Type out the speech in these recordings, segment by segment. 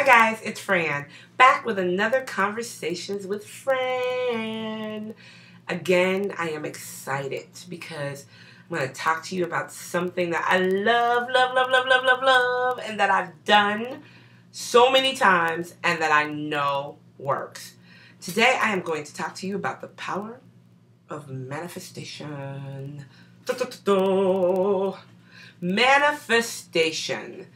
Hi guys, it's Fran, back with another Conversations with Fran. Again, I am excited because I'm going to talk to you about something that I love, love, love, love, love, love, love, and that I've done so many times and that I know works. Today, I am going to talk to you about the power of manifestation. Manifestation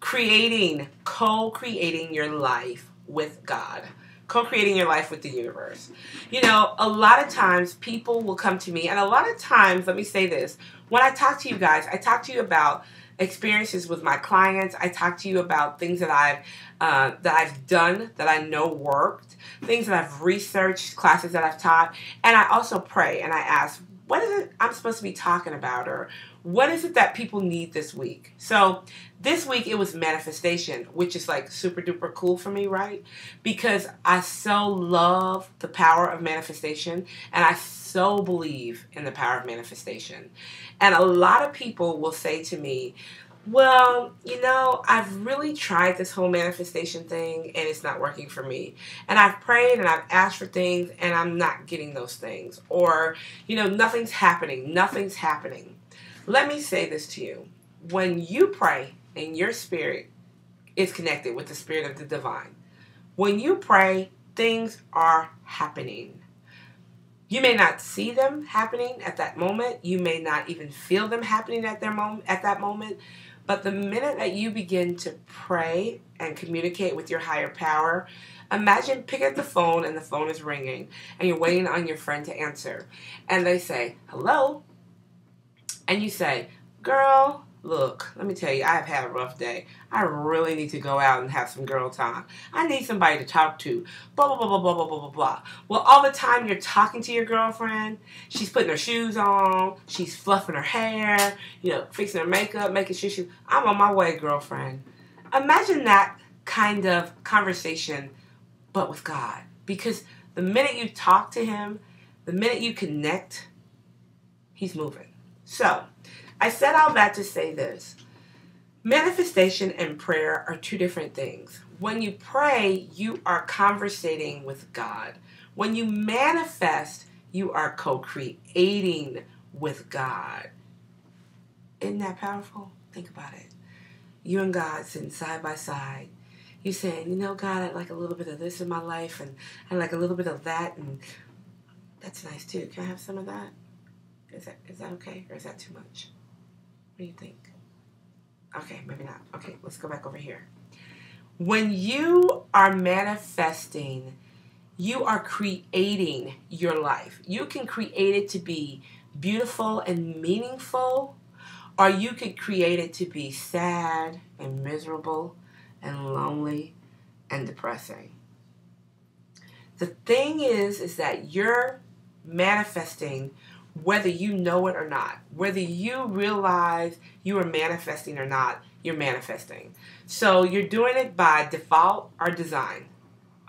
creating, co creating your life with God, co creating your life with the universe. You know, a lot of times people will come to me, and a lot of times, let me say this when I talk to you guys, I talk to you about experiences with my clients. I talk to you about things that I've uh, that I've done that I know worked, things that I've researched, classes that I've taught, and I also pray and I ask, what is it I'm supposed to be talking about, or what is it that people need this week? So this week it was manifestation, which is like super duper cool for me, right? Because I so love the power of manifestation and I so believe in the power of manifestation. And a lot of people will say to me, well, you know, I've really tried this whole manifestation thing and it's not working for me. And I've prayed and I've asked for things and I'm not getting those things. Or, you know, nothing's happening. Nothing's happening. Let me say this to you. When you pray and your spirit is connected with the spirit of the divine, when you pray, things are happening. You may not see them happening at that moment. You may not even feel them happening at their moment at that moment. But the minute that you begin to pray and communicate with your higher power, imagine pick up the phone and the phone is ringing and you're waiting on your friend to answer. And they say, "Hello?" and you say, Girl, look, let me tell you, I've had a rough day. I really need to go out and have some girl time. I need somebody to talk to. Blah, blah, blah, blah, blah, blah, blah, blah, blah. Well, all the time you're talking to your girlfriend, she's putting her shoes on, she's fluffing her hair, you know, fixing her makeup, making sure she, I'm on my way, girlfriend. Imagine that kind of conversation, but with God. Because the minute you talk to Him, the minute you connect, He's moving. So, I said all that to say this. Manifestation and prayer are two different things. When you pray, you are conversating with God. When you manifest, you are co creating with God. Isn't that powerful? Think about it. You and God sitting side by side. You saying, you know, God, I'd like a little bit of this in my life, and I'd like a little bit of that, and that's nice too. Can I have some of that? Is that is that okay or is that too much? Do you think? Okay, maybe not. Okay, let's go back over here. When you are manifesting, you are creating your life. You can create it to be beautiful and meaningful, or you could create it to be sad and miserable and lonely and depressing. The thing is, is that you're manifesting whether you know it or not, whether you realize you are manifesting or not, you're manifesting. So you're doing it by default or design.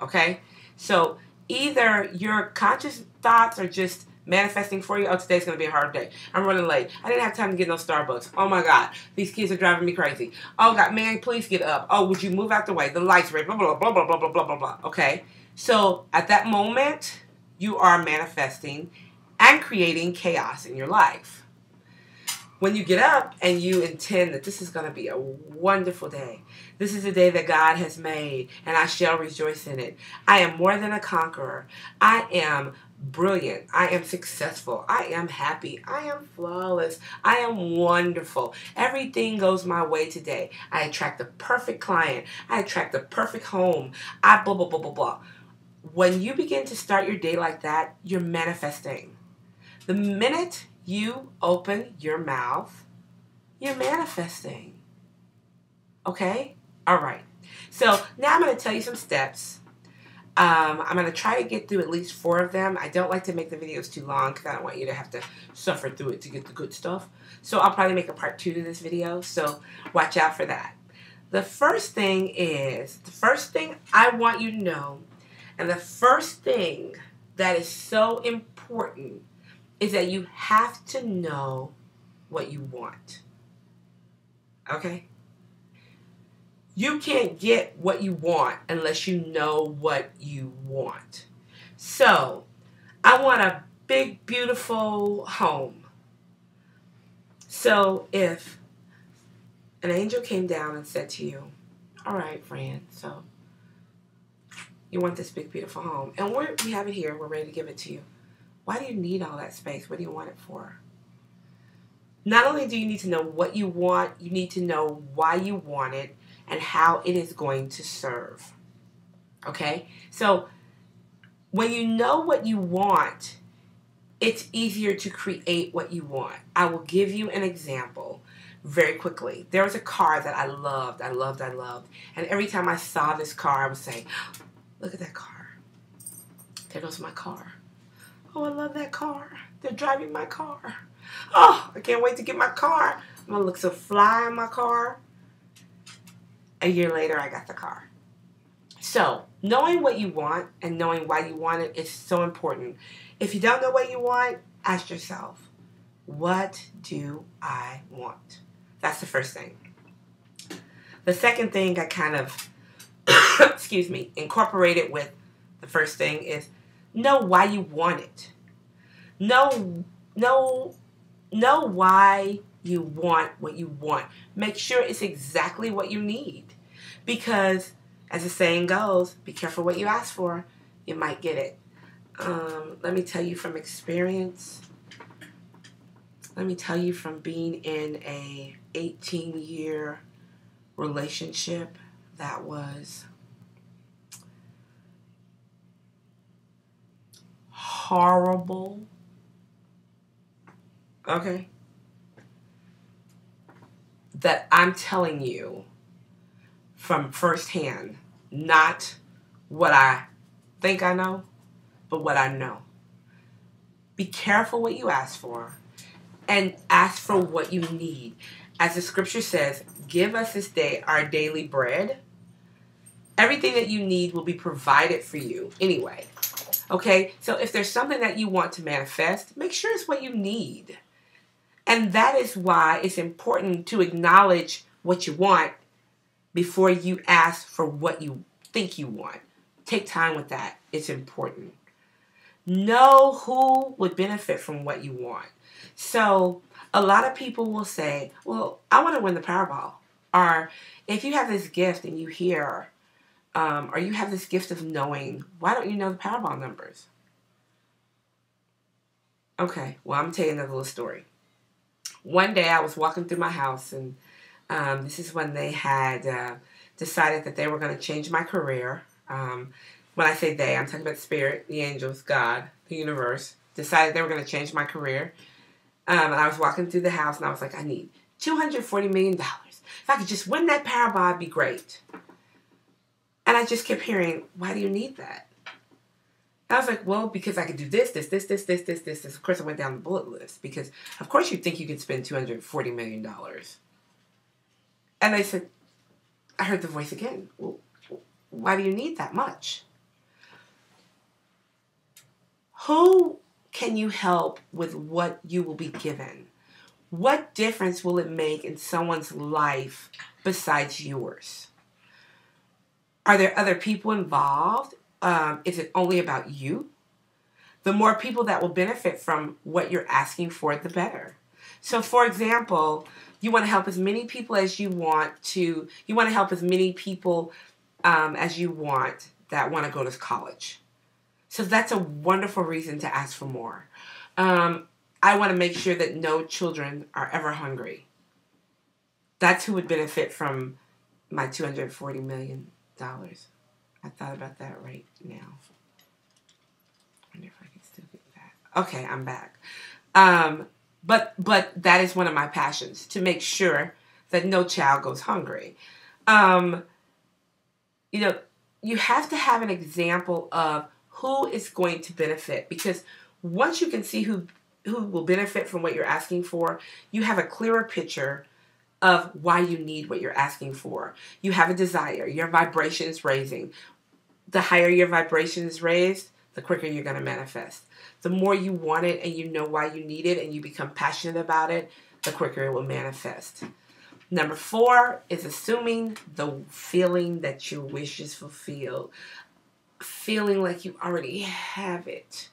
Okay? So either your conscious thoughts are just manifesting for you. Oh, today's gonna be a hard day. I'm running late. I didn't have time to get no Starbucks. Oh my God, these kids are driving me crazy. Oh God, man, please get up. Oh, would you move out the way? The lights red. Blah blah blah blah blah blah blah blah blah. Okay. So at that moment, you are manifesting and creating chaos in your life. When you get up and you intend that this is going to be a wonderful day, this is a day that God has made, and I shall rejoice in it. I am more than a conqueror. I am brilliant. I am successful. I am happy. I am flawless. I am wonderful. Everything goes my way today. I attract the perfect client. I attract the perfect home. I blah, blah, blah, blah, blah. When you begin to start your day like that, you're manifesting. The minute you open your mouth, you're manifesting. Okay? All right. So now I'm going to tell you some steps. Um, I'm going to try to get through at least four of them. I don't like to make the videos too long because I don't want you to have to suffer through it to get the good stuff. So I'll probably make a part two to this video. So watch out for that. The first thing is, the first thing I want you to know, and the first thing that is so important is that you have to know what you want. Okay? you can't get what you want unless you know what you want. So, I want a big, beautiful home. So, if an angel came down and said to you, All right, Fran, so you want this big, beautiful home, and we have it here, we're ready to give it to you. Why do you need all that space? What do you want it for? Not only do you need to know what you want, you need to know why you want it and how it is going to serve. Okay? So, when you know what you want, it's easier to create what you want. I will give you an example very quickly. There was a car that I loved, I loved, I loved. And every time I saw this car, I would say, Look at that car. There goes my car. Oh, I love that car. They're driving my car. Oh, I can't wait to get my car. I'm gonna look so fly in my car. A year later, I got the car. So, knowing what you want and knowing why you want it is so important. If you don't know what you want, ask yourself, what do I want? That's the first thing. The second thing I kind of, excuse me, incorporated with the first thing is know why you want it. Know, know know why you want what you want. Make sure it's exactly what you need. Because, as the saying goes, be careful what you ask for, you might get it. Um, let me tell you from experience. Let me tell you from being in a 18 year relationship that was horrible Okay. That I'm telling you from firsthand, not what I think I know, but what I know. Be careful what you ask for and ask for what you need. As the scripture says, give us this day our daily bread. Everything that you need will be provided for you anyway. Okay? So if there's something that you want to manifest, make sure it's what you need. And that is why it's important to acknowledge what you want before you ask for what you think you want. Take time with that. It's important. Know who would benefit from what you want. So, a lot of people will say, Well, I want to win the Powerball. Or if you have this gift and you hear, um, or you have this gift of knowing, why don't you know the Powerball numbers? Okay, well, I'm telling you another little story one day I was walking through my house, and um, this is when they had uh, decided that they were going to change my career. Um, when I say they, I'm talking about spirit, the angels, God, the universe, decided they were going to change my career. Um, and I was walking through the house, and I was like, I need $240 million. If I could just win that Powerball, it'd be great. And I just kept hearing, why do you need that? I was like, well, because I could do this, this, this, this, this, this, this. Of course, I went down the bullet list because, of course, you think you could spend $240 million. And I said, I heard the voice again. Well, why do you need that much? Who can you help with what you will be given? What difference will it make in someone's life besides yours? Are there other people involved? um, is it only about you? The more people that will benefit from what you're asking for, the better. So, for example, you want to help as many people as you want to, you want to help as many people um, as you want that want to go to college. So, that's a wonderful reason to ask for more. Um, I want to make sure that no children are ever hungry. That's who would benefit from my $240 million. I thought about that right now. I wonder if I can still get that. Okay, I'm back. Um, but but that is one of my passions to make sure that no child goes hungry. Um, you know, you have to have an example of who is going to benefit because once you can see who who will benefit from what you're asking for, you have a clearer picture of why you need what you're asking for. You have a desire, your vibration is raising. The higher your vibration is raised, the quicker you're going to manifest. The more you want it and you know why you need it and you become passionate about it, the quicker it will manifest. Number four is assuming the feeling that your wish is fulfilled. Feeling like you already have it.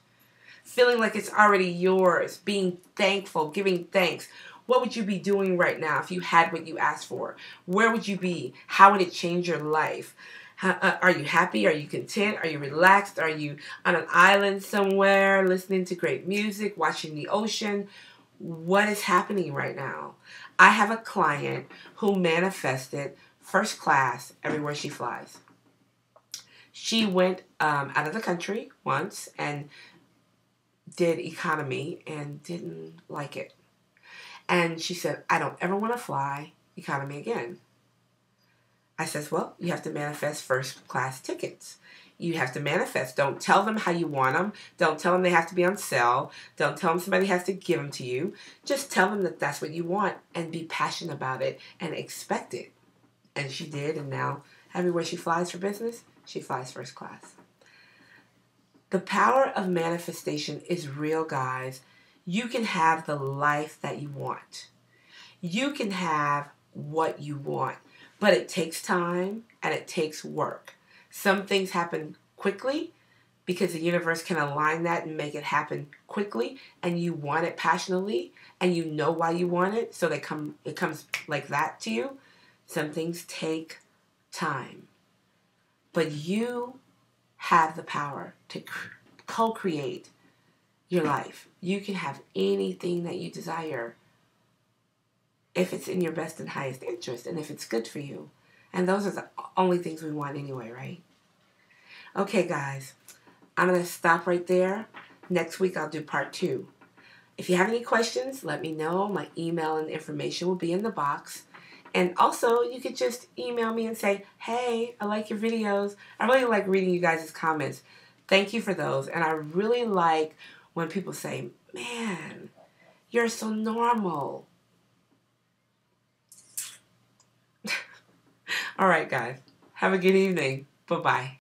Feeling like it's already yours. Being thankful, giving thanks. What would you be doing right now if you had what you asked for? Where would you be? How would it change your life? Uh, are you happy? Are you content? Are you relaxed? Are you on an island somewhere listening to great music, watching the ocean? What is happening right now? I have a client who manifested first class everywhere she flies. She went um, out of the country once and did economy and didn't like it. And she said, I don't ever want to fly economy again. I says, well, you have to manifest first class tickets. You have to manifest. Don't tell them how you want them. Don't tell them they have to be on sale. Don't tell them somebody has to give them to you. Just tell them that that's what you want and be passionate about it and expect it. And she did, and now everywhere she flies for business, she flies first class. The power of manifestation is real, guys. You can have the life that you want. You can have what you want. But it takes time and it takes work. Some things happen quickly because the universe can align that and make it happen quickly and you want it passionately and you know why you want it so they come it comes like that to you. Some things take time. But you have the power to co-create your life. You can have anything that you desire if it's in your best and highest interest and if it's good for you. And those are the only things we want anyway, right? Okay, guys, I'm going to stop right there. Next week, I'll do part two. If you have any questions, let me know. My email and information will be in the box. And also, you could just email me and say, hey, I like your videos. I really like reading you guys' comments. Thank you for those. And I really like when people say, man, you're so normal. All right, guys. Have a good evening. Bye bye.